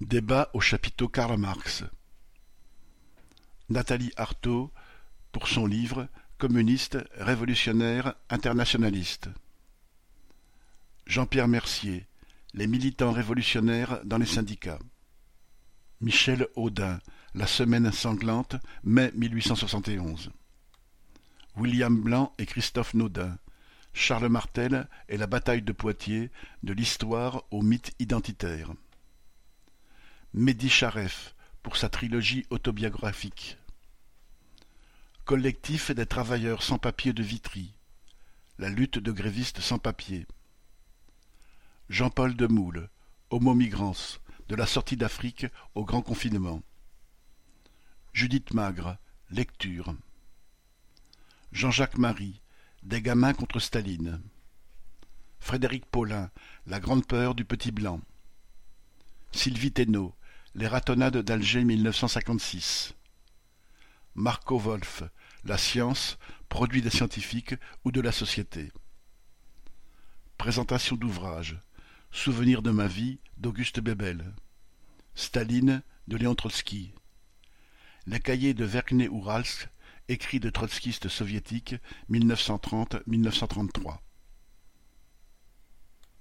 Débat au chapiteau Karl Marx. Nathalie Arthaud pour son livre Communiste, révolutionnaire, internationaliste. Jean-Pierre Mercier Les militants révolutionnaires dans les syndicats. Michel Audin La semaine sanglante, mai 1871. William Blanc et Christophe Naudin Charles Martel et la bataille de Poitiers, de l'histoire au mythe identitaire. Mehdi Charef pour sa trilogie autobiographique. Collectif des travailleurs sans papier de Vitry. La lutte de grévistes sans papier. Jean-Paul Demoule, Homo migrans, de la sortie d'Afrique au grand confinement. Judith Magre, lecture. Jean-Jacques Marie, des gamins contre Staline. Frédéric Paulin, La grande peur du petit blanc. Sylvie Thénault, Les ratonnades d'Alger 1956. Marco Wolf, La science, produit des scientifiques ou de la société. Présentation d'ouvrage. Souvenir de ma vie d'Auguste Bebel. Staline de Léon Trotsky. Les cahiers de Verkhney-Ouralsk, écrits de trotskistes soviétiques, 1930-1933.